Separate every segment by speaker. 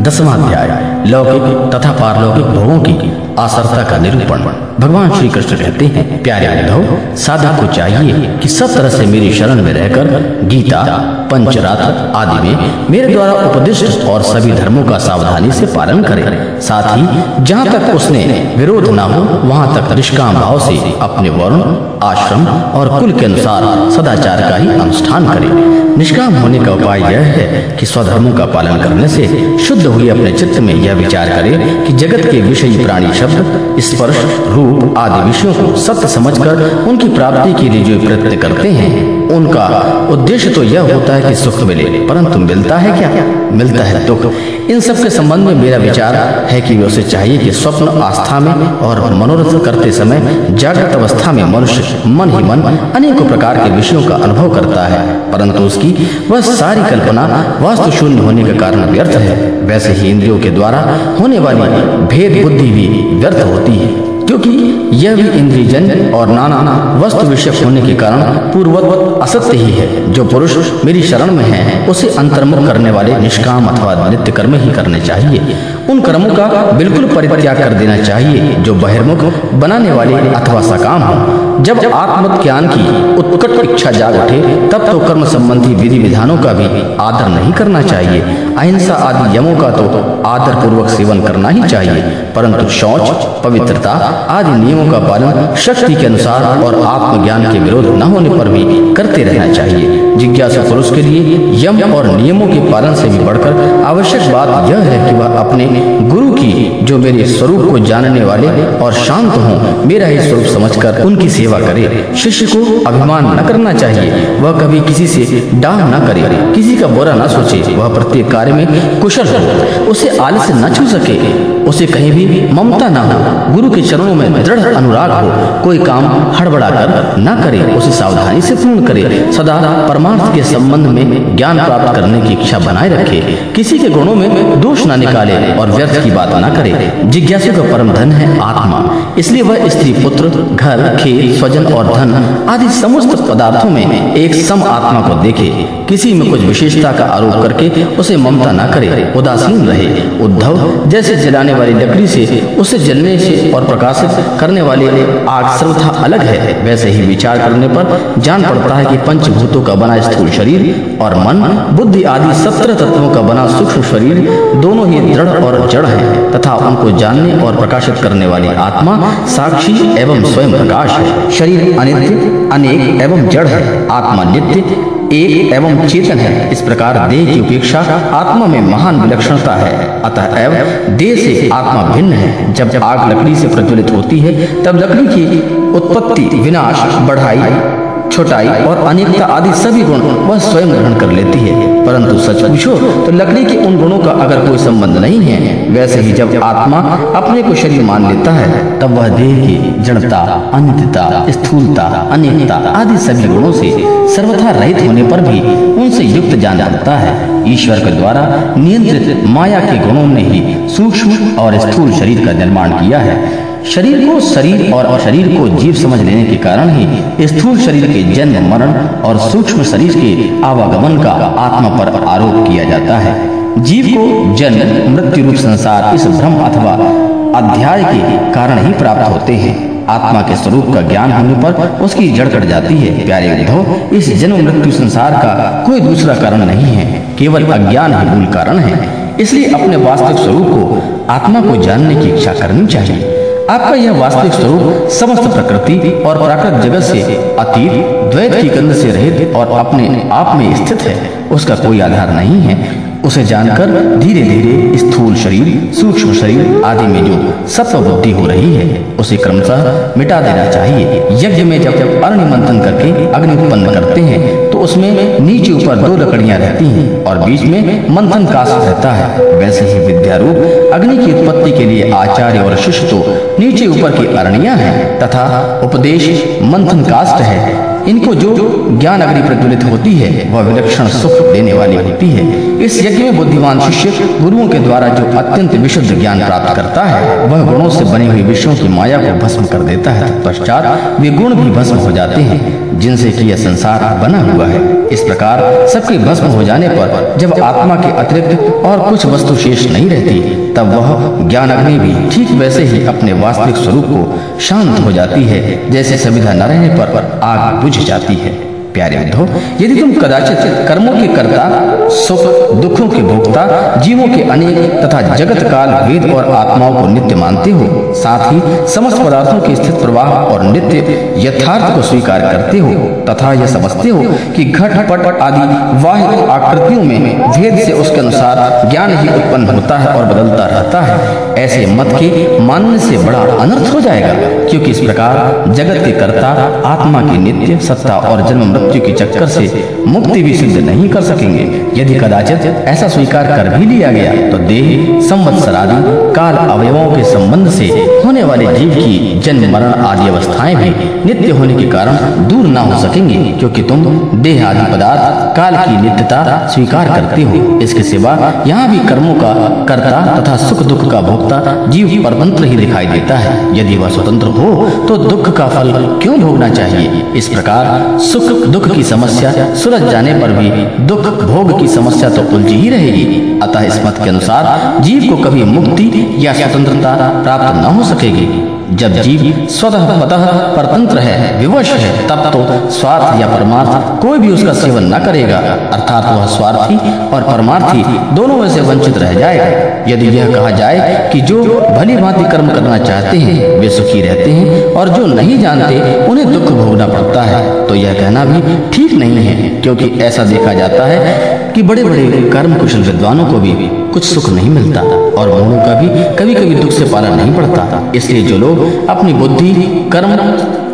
Speaker 1: दसवां अध्याय, लौकिक तथा पारलौकिक भोगों की आसरता का निरूपण। भगवान श्री कृष्ण कहते हैं, प्यारे अनुभव, साधक को चाहिए कि सब तरह से मेरी शरण में रहकर गीता, पंचरात्र आदि में मेरे द्वारा उपदिष्ट और सभी धर्मों का सावधानी से पालन करे। साथ ही, जहाँ तक उसने विरोध न हो, वहाँ तक निष्काम भाव से अपने वर्ण आश्रम और कुल के अनुसार सदाचार का ही अनुष्ठान करे। निष्काम होने का उपाय यह है कि स्वधर्मों का पालन करने से शुद्ध हुए अपने चित्त में यह विचार करे कि जगत के विषय प्राणी शब्द, स्पर्श, रूप आदि विषयों को सत्य समझकर उनकी प्राप्ति के लिए जो प्रयत्न करते हैं उनका उद्देश्य तो यह होता है कि सुख मिले, परंतु मिलता है क्या? मिलता है दुख। इन सब के संबंध में मेरा विचार है कि उसे चाहिए कि स्वप्न आस्था में और मनोरथ करते समय जागृत अवस्था में मनुष्य मन ही मन अनेकों प्रकार के विषयों का अनुभव करता है, परंतु उसकी वह सारी कल्पना वास्तु शून्य होने के कारण व्यर्थ है। वैसे ही इंद्रियों के द्वारा होने वाली भेद बुद्धि भी व्यर्थ होती है। क्योंकि यह भी इंद्रिय इंद्रियजन और नाना वस्तु विषय होने के कारण पूर्ववत असत्य ही है। जो पुरुष मेरी शरण में है, उसे अंतर्मुख करने वाले निष्काम अथवा नित्य कर्म ही करने चाहिए। उन कर्मों का बिल्कुल परित्याग कर देना चाहिए, जो बहिर्मुख बनाने वाले अथवा सकाम हो। जब आत्म ज्ञान की उत्कट इच्छा जाग उठे, तब तो कर्म संबंधी विधि विधानों का भी आदर नहीं करना चाहिए। अहिंसा आदि यमों का तो आदर पूर्वक सेवन करना ही चाहिए। परंतु शौच, पवित्रता आदि नियमों का पालन शक्ति के अनुसार और आत्मज्ञान के विरोध न होने पर भी करते रहना चाहिए। जिज्ञासु पुरुष के लिए यम और नियमों के पालन से भी बढ़कर आवश्यक बात यह है कि वह अपने गुरु की, जो मेरे स्वरूप को जानने वाले और शांत हों, मेरा ही स्वरूप समझकर उनकी सेवा करे। शिष्य को अभिमान न करना चाहिए। वह कभी किसी से डाह न करे, किसी का बुरा न सोचे। वह प्रत्येक कार्य में कुशल हो, उसे आलस्य न छू सके, उसे कहीं भी ममता न हो। गुरु के चरणों में दृढ़ अनुराग हो, कोई काम हड़बड़ा कर न करे, उसे सावधानी से पूर्ण करे। सदा परमार्थ के संबंध में ज्ञान प्राप्त करने की इच्छा बनाए रखे। किसी के गुणों में दोष न निकाले और व्यर्थ की बात न करे। जिज्ञासु का परम धन है आत्मा। इसलिए वह स्त्री, पुत्र, घर, खेत, स्वजन और धन आदि समस्त पदार्थों में एक सम आत्मा को देखे। किसी में कुछ विशेषता का आरोप करके उसे ममता न करे। उदासीन रहे। उद्धव जैसे जलाने वाली लकड़ी से, उसे जलने से और प्रकाशित करने वाली आग सर्वथा अलग है। वैसे ही विचार करने पर जान पड़ता है कि पंचभूतों का बना स्थूल शरीर और मन, बुद्धि आदि सत्रह तत्वों का बना सूक्ष्म शरीर दोनों ही दृढ़ और जड़ है, तथा उनको जानने और प्रकाशित करने वाली आत्मा साक्षी एवं स्वयं प्रकाश है। शरीर अनित्य, अनेक एवं जड़ है, आत्मा नित्य, एक एवं चेतन है। इस प्रकार देह की उपेक्षा आत्मा में महान विलक्षणता है। अतः एवं, देह से आत्मा भिन्न है। जब जब आग लकड़ी से प्रज्वलित होती है, तब लकड़ी की उत्पत्ति विनाश, बढ़ाई छोटाई और अनेकता आदि सभी गुण वह स्वयं ग्रहण कर लेती है। परंतु सच पूछो तो लकड़ी के उन गुणों का अगर कोई संबंध नहीं है, वैसे ही जब आत्मा अपने को शरीर मान लेता है, तब वह देह की जड़ता, अनित्यता, स्थूलता अनेकता आदि सभी गुणों से सर्वथा रहित होने पर भी उनसे युक्त जान जाता है। ईश्वर के द्वारा नियंत्रित माया के गुणों ने ही सूक्ष्म और स्थूल शरीर का निर्माण किया है। शरीर को शरीर और शरीर को जीव समझ लेने के कारण ही स्थूल शरीर के जन्म, मरण और सूक्ष्म शरीर के आवागमन का आत्मा पर आरोप किया जाता है। जीव को जन्म, मृत्यु रूप संसार इस भ्रम अथवा अध्याय के कारण ही प्राप्त होते हैं। आत्मा के स्वरूप का ज्ञान होने पर उसकी जड़ कट जाती है। प्यारे उद्धव इस जन्म, मृत्यु संसार का कोई दूसरा कारण नहीं है, केवल अज्ञान ही मूल कारण है। इसलिए अपने वास्तविक स्वरूप को, आत्मा को जानने की इच्छा करनी चाहिए। आपका यह वास्तविक स्वरूप समस्त प्रकृति और प्राकृत जगत से अतीत द्वैत की गंध से रहित और अपने आप में स्थित है। उसका कोई आधार नहीं है। उसे जानकर धीरे धीरे स्थूल शरीर सूक्ष्म शरीर आदि में जो सत्व बुद्धि हो रही है उसे क्रमशः मिटा देना चाहिए। यज्ञ में जब जब अग्नि मंथन करके अग्नि उत्पन्न करते हैं उसमें नीचे ऊपर दो लकड़ियाँ रहती हैं और बीच में मंथन काश रहता है। वैसे ही विद्यारूप अग्नि की उत्पत्ति के लिए आचार्य और शिष्य तो नीचे ऊपर की अरणिया है तथा उपदेश मंथन कास्ट है। इनको जो ज्ञान अग्नि प्रज्वलित होती है, वह विलक्षण सुख देने वाली होती है। इस यज्ञ में बुद्धिमान शिष्य गुरुओं के द्वारा जो अत्यंत विशुद्ध ज्ञान प्राप्त करता है, वह गुणों से बनी हुई विषयों की माया को भस्म कर देता है। पश्चात वे गुण भी भस्म हो जाते हैं। जिनसे कि यह संसार बना हुआ है। इस प्रकार सबके भस्म हो जाने पर जब आत्मा के अतिरिक्त और कुछ वस्तु शेष नहीं रहती, तब वह ज्ञान अग्नि भी ठीक वैसे ही अपने वास्तविक स्वरूप को शांत हो जाती है, जैसे सविधा न रहने पर आग बुझ जाती है। प्यारे विधो यदि तुम कदाचित कर्मों के कर्ता, सुख, दुखों के भोक्ता, जीवों के अनेक तथा जगत काल, वेद और आत्माओं को नित्य मानते हो, साथ ही समस्त पदार्थों के स्थित प्रवाह और नित्य यथार्थ को स्वीकार करते हो, तथा यह समझते हो कि घट, पट आदि वाहित आकृतियों में भेद से उसके अनुसार ज्ञान ही उत्पन्न होता है और बदलता रहता है। ऐसे मत के मानने से बड़ा अनर्थ हो जाएगा, क्योंकि इस प्रकार जगत के कर्ता, आत्मा की नित्य, सत्ता और जन्म मृत्यु के चक्कर से मुक्ति भी सिद्ध नहीं कर सकेंगे। यदि कदाचित ऐसा स्वीकार कर भी लिया गया तो देह संवत्सर काल अवयवों के संबंध से होने वाले जीव की जन्म मरण आदि अवस्थाएँ भी नित्य होने के कारण दूर ना हो सकेंगे, क्योंकि तुम देह आदि पदार्थ काल की नित्यता स्वीकार करते हो। इसके सिवा यहाँ भी कर्मों का कर्ता तथा सुख दुख का भोक्ता जीव परतंत्र ही दिखाई देता है। यदि वह स्वतंत्र हो तो दुख का फल क्यों भोगना चाहिए? इस प्रकार सुख दुख की समस्या सुलझ जाने पर भी दुख भोग की समस्या तो उलझी ही रहेगी। अतः इस मत के अनुसार जीव को कभी मुक्ति या स्वतंत्रता प्राप्त न हो सकेगी। जब जीव स्वतः पतः परतंत्र है, विवश है, तब तो स्वार्थ या परमार्थ कोई भी उसका सेवन न करेगा। अर्थात वह स्वार्थी और परमार्थी दोनों में से वंचित रह जाएगा। यदि यह कहा जाए कि जो भली भांति कर्म करना चाहते हैं, वे सुखी रहते हैं और जो नहीं जानते, उन्हें दुख भोगना पड़ता है। तो यह कहना भी ठीक नहीं है, क्योंकि ऐसा देखा जाता है कि बड़े बड़े कर्म कुशल विद्वानों को भी कुछ सुख नहीं मिलता और उन्होंने का भी कभी कभी दुख से पालन नहीं पड़ता। इसलिए जो लोग अपनी बुद्धि, कर्म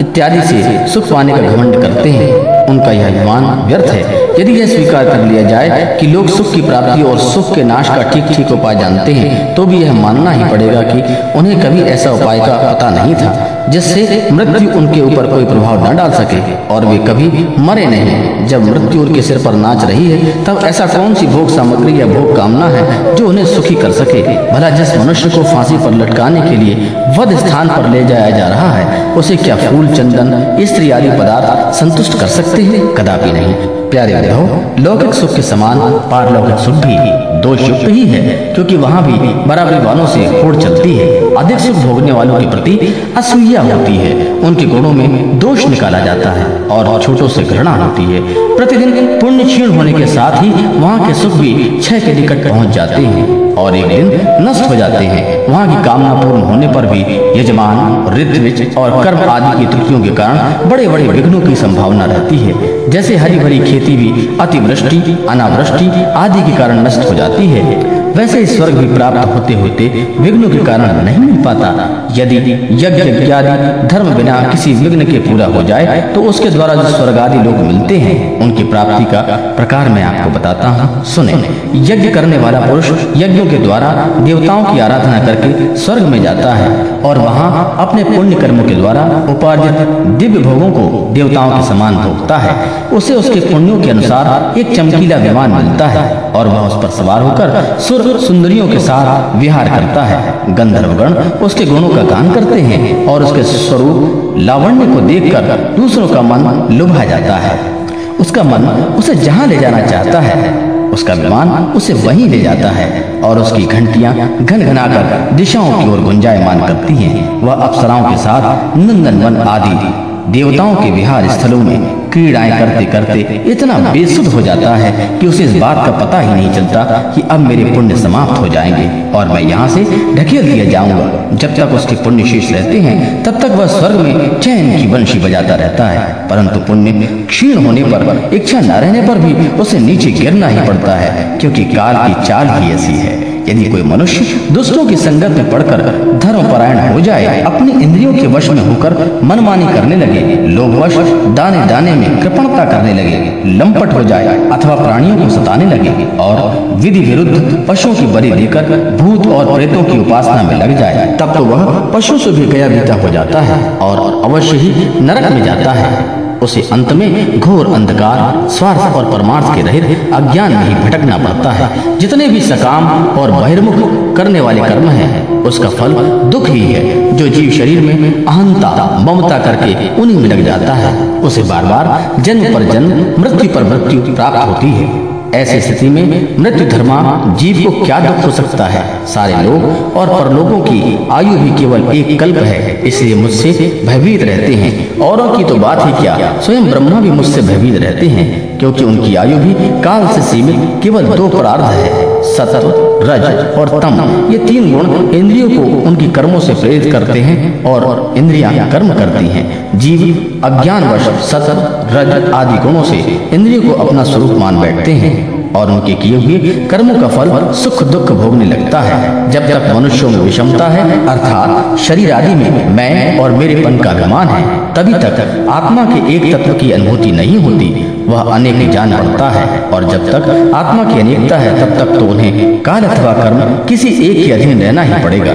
Speaker 1: इत्यादि से सुख पाने का घमंड करते हैं, उनका यह अभिमान व्यर्थ है। यदि यह स्वीकार कर लिया जाए कि लोग सुख की प्राप्ति और सुख के नाश का ठीक ठीक उपाय जानते हैं तो भी यह मानना ही पड़ेगा कि उन्हें कभी ऐसा उपाय का पता नहीं था। जिससे मृत्यु उनके ऊपर कोई प्रभाव न डाल सके और वे कभी मरे नहीं। जब मृत्यु उनके सिर पर नाच रही है, तब ऐसा कौन सी भोग सामग्री या भोग कामना है जो उन्हें सुखी कर सके? भला जिस मनुष्य को फांसी पर लटकाने के लिए वध स्थान पर ले जाया जा रहा है, उसे क्या फूल, चंदन, स्त्री आदि पदार्थ संतुष्ट कर सकते हैं? कदापि नहीं। प्यारे विधो लौकिक सुख के समान पारलौकिक सुख भी दोष युक्त ही है क्योंकि वहाँ भी बराबरी वालों से होड़ चलती है। अधिक सुख भोगने वालों के प्रति असूया होती है। उनके गुणों में दोष निकाला जाता है और छोटों से घृणा होती है। प्रतिदिन पुण्य क्षीण होने के साथ ही वहाँ के सुख भी छह के निकट पहुँच जाते हैं और एक दिन नष्ट हो जाते हैं। वहाँ की कामना पूर्ण होने पर भी यजमान ऋतविज और कर्म आदि की त्रुटियों के कारण बड़े बड़े विघ्नों की संभावना रहती है। जैसे हरी भरी खेती भी अतिवृष्टि अनावृष्टि आदि के कारण नष्ट हो जाती है। वैसे स्वर्ग भी प्राप्त होते होते विघ्नों के कारण नहीं मिल पाता। यदि यज्ञ धर्म बिना किसी विघ्न के पूरा हो जाए तो उसके द्वारा जो स्वर्ग आदि लोग मिलते हैं, उनकी प्राप्ति का प्रकार मैं आपको बताता हूँ। सुने, यज्ञ करने वाला पुरुष यज्ञों के द्वारा देवताओं की आराधना करके स्वर्ग में जाता है और वहाँ अपने पुण्य कर्मों के द्वारा उपार्जित दिव्य भोगों को देवताओं के समान भोगता है। उसे उसके पुण्यों के अनुसार एक चमकीला विमान मिलता है और वह उस पर सवार होकर सुर सुंदरियों के साथ विहार करता है। गंधर्वगण उसके गुणों का गान करते हैं और उसके स्वरूप लावण्य को देखकर दूसरों का मन लुभा जाता है। उसका मन उसे जहाँ ले जाना चाहता है, उसका विमान उसे वहीं ले जाता है और उसकी घंटियाँ घन घनाकर दिशाओं की ओर गुंजायमान करती हैं। वह अप्सराओं के साथ नंदनवन आदि देवताओं के विहार स्थलों में क्रीड़ाएँ करते करते इतना बेसुध हो जाता है कि उसे इस बात का पता ही नहीं चलता कि अब मेरे पुण्य समाप्त हो जाएँगे और मैं यहाँ से ढकेल दिया जाऊँगा। जब तक उसके पुण्य शेष रहते हैं तब तक वह स्वर्ग में चैन की वंशी बजाता रहता है। परंतु पुण्य क्षीण होने पर इच्छा न रहने पर भी उसे नीचे गिरना ही पड़ता है क्योंकि काल की चाल ही ऐसी है। यदि कोई मनुष्य दुष्टों की संगत में पड़कर धर्मपरायण हो जाए, अपनी इंद्रियों के वश में होकर मनमानी करने लगे, लोभवश दाने दाने में कृपणता करने लगे, लंपट हो जाए अथवा प्राणियों को सताने लगे और विधि विरुद्ध पशुओं की बलि देकर भूत और प्रेतों की उपासना में लग जाए, तब तो वह पशु से भी गया बीता हो जाता है और अवश्य ही नरक में जाता है। उसे अंत में घोर अंधकार, स्वार्थ और परमार्थ के रहित अज्ञान में ही भटकना पड़ता है। जितने भी सकाम और बहिर्मुख करने वाले कर्म हैं, उसका फल दुख ही है, जो जीव शरीर में अहंता, ममता करके उन्हीं में लग जाता है। उसे बार बार जन्म पर जन्म, मृत्यु पर मृत्यु प्राप्त होती है। ऐसी स्थिति में मृत्यु धर्मा जीव को क्या दुख हो सकता है? सारे लोग और परलोगों की आयु भी केवल एक कल्प है, इसलिए मुझसे भयभीत रहते हैं। औरों की तो बात ही क्या? स्वयं ब्रह्मा भी मुझसे भयभीत रहते हैं। क्योंकि उनकी आयु भी काल से सीमित, केवल दो परार्थ है सत्व रज और तम। ये तीन गुण इंद्रियों को उनकी कर्मों से प्रेरित करते हैं और इंद्रियाँ कर्म करती हैं। जीव अज्ञान अज्ञानवश सत्व रज आदि गुणों से इंद्रियों को अपना स्वरूप मान बैठते हैं और उनके किए हुए कर्मों का फल सुख दुख भोगने लगता है। जब तक मनुष्यों में विषमता है, अर्थात शरीर आदि में मैं और मेरे पन का अभिमान है, तभी तक आत्मा के एक तत्व की अनुभूति नहीं होती। वह अनेक जान पड़ता है और जब तक आत्मा की अनेकता है, तब तक तो उन्हें काल अथवा कर्म किसी एक के अधीन रहना ही पड़ेगा।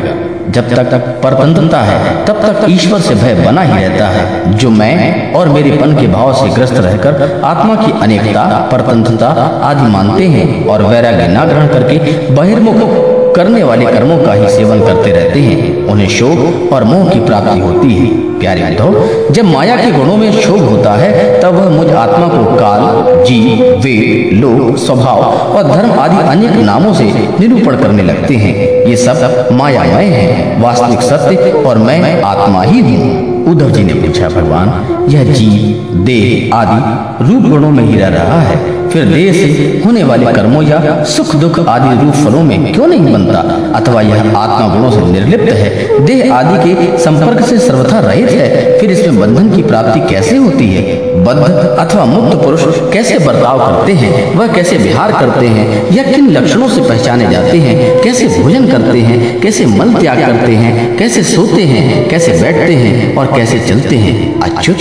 Speaker 1: जब तक परतंत्रता है, तब तक ईश्वर से भय बना ही रहता है। जो मैं और मेरे पन के भाव से ग्रस्त रहकर आत्मा की अनेकता, परतंत्रता आदि मानते हैं और वैराग्य न ग्रहण करके बहिर्मुख करने वाले कर्मों का ही सेवन करते रहते हैं, उन्हें शोक और मोह की प्राप्ति होती है। प्यारे उद्धव जब माया के गुणों में शोभ होता है, तब वह मुझ आत्मा को काल जी वे लोक, स्वभाव और धर्म आदि अनेक नामों से निरूपण करने लगते हैं। ये सब मायामय है, वास्तविक सत्य और मैं आत्मा ही हूँ। उद्धव जी ने पूछा, भगवान, यह जीव, देह आदि रूप गुणों में ही रह रहा है। फिर देह से होने वाले कर्मों या सुख दुख आदि रूप फलों में क्यों नहीं बनता? अथवा यह आत्मा गुणों से निर्लिप्त है? देह आदि के संपर्क से सर्वथा रहित है। फिर इसमें बंधन की प्राप्ति कैसे होती है? बद्ध अथवा मुक्त पुरुष कैसे बर्ताव करते हैं? वह कैसे विहार करते हैं? या किन लक्षणों से पहचाने जाते हैं? कैसे भोजन करते हैं? कैसे मल त्याग करते हैं? कैसे सोते हैं? कैसे बैठते हैं? और कैसे चलते हैं? अच्युत,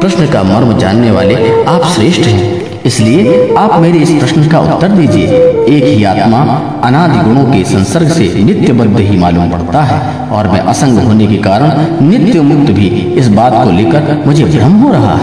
Speaker 1: प्रश्न का मर्म जानने वाले आप श्रेष्ठ हैं। इसलिए आप मेरे इस प्रश्न का उत्तर दीजिए। एक ही आत्मा अनादि गुणों के संसर्ग से नित्य बद्ध ही मालूम पड़ता है। और मैं असंग होने के कारण नित्य मुक्त भी इस बात को लेकर मुझे भ्रम हो रहा है।